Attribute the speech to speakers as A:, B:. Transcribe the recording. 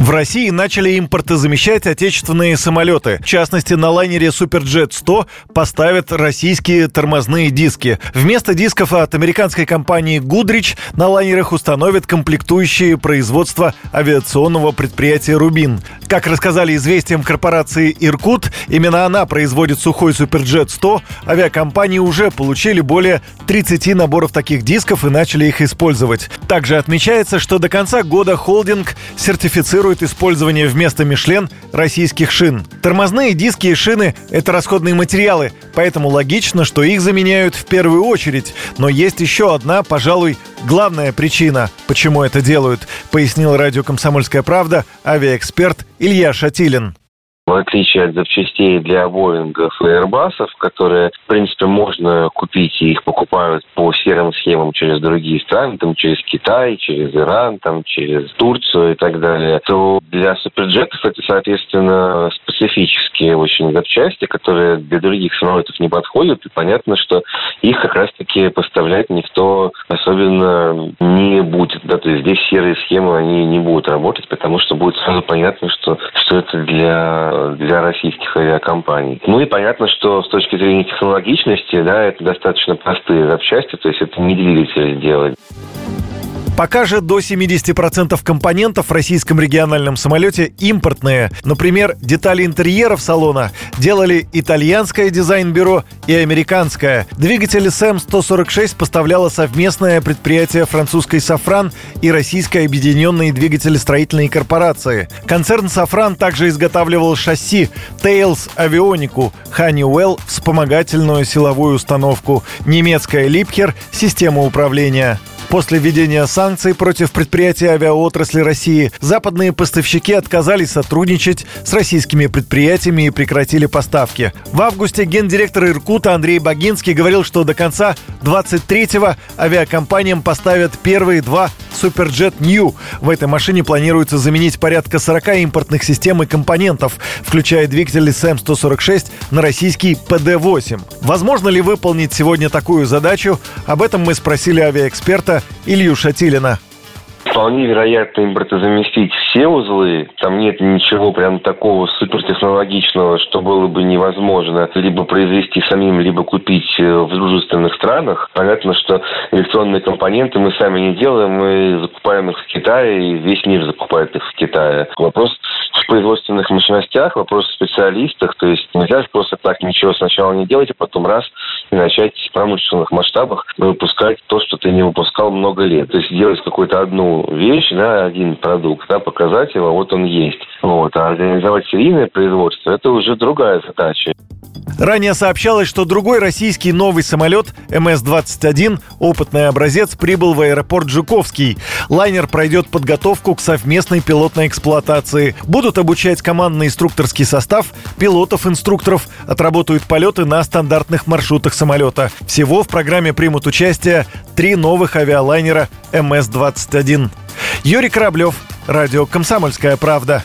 A: В России начали импортозамещать отечественные самолеты. В частности, на лайнере Superjet 100 поставят российские тормозные диски. Вместо дисков от американской компании Goodrich на лайнерах установят комплектующие производства авиационного предприятия «Рубин». Как рассказали известиям корпорации «Иркут», именно она производит сухой Superjet 100. Авиакомпании уже получили более 30 наборов таких дисков и начали их использовать. Также отмечается, что до конца года холдинг сертифицирует рекомендует использование вместо Мишлен российских шин. Тормозные диски и шины – это расходные материалы, поэтому логично, что их заменяют в первую очередь. Но есть еще одна, пожалуй, главная причина, почему это делают, пояснил радио «Комсомольская правда» авиаэксперт Илья Шатилин.
B: В отличие от запчастей для Боингов и Airbusов, которые, в принципе, можно купить, и их покупают по серым схемам через другие страны, там, через Китай, через Иран, там, через Турцию и так далее, то для суперджетов это, соответственно, специфические очень запчасти, которые для других самолетов не подходят, и понятно, что их как раз-таки поставлять никто особенно не будет. Да? То есть здесь серые схемы, они не будут работать, потому что будет сразу понятно, что, что это для для российских авиакомпаний. Ну и понятно, что с точки зрения технологичности, да, это достаточно простые запчасти, то есть это не двигатель сделать.
A: Пока же до 70% компонентов в российском региональном самолете импортные. Например, детали интерьеров салона делали итальянское дизайн-бюро и американское. Двигатели СЭМ-146 поставляло совместное предприятие французской «Сафран» и российской объединенной двигателестроительной корпорации. Концерн «Сафран» также изготавливал шасси Tails авионику, Honeywell – вспомогательную силовую установку, немецкая «Липхер» – систему управления. После введения санкций против предприятий авиаотрасли России западные поставщики отказались сотрудничать с российскими предприятиями и прекратили поставки. В августе гендиректор Иркута Андрей Богинский говорил, что до конца 23-го авиакомпаниям поставят первые два Superjet New. В этой машине планируется заменить порядка 40 импортных систем и компонентов, включая двигатели СМ-146 на российский PD-8. Возможно ли выполнить сегодня такую задачу? Об этом мы спросили авиаэксперта Илью Шатилина.
B: Вполне вероятно импортозаместить все узлы. Там нет ничего прям такого супертехнологичного, что было бы невозможно либо произвести самим, либо купить э, в дружественных странах. Понятно, что электронные компоненты мы сами не делаем, мы закупаем их в Китае, и весь мир закупает их в Китае. Вопрос в производственных мощностях, вопрос в специалистах. То есть нельзя просто так ничего сначала не делать, а потом раз и начать в промышленных масштабах выпускать то, что ты не выпускал много лет. То есть делать какую-то одну вещь, да, один продукт, да, показать его, вот он есть. Вот. А организовать серийное производство – это уже другая задача.
A: Ранее сообщалось, что другой российский новый самолет МС-21, опытный образец, прибыл в аэропорт Жуковский. Лайнер пройдет подготовку к совместной пилотной эксплуатации. Будут обучать командно-инструкторский состав, пилотов-инструкторов, отработают полеты на стандартных маршрутах самолета. Всего в программе примут участие три новых авиалайнера МС-21. Юрий Кораблев, Радио «Комсомольская правда».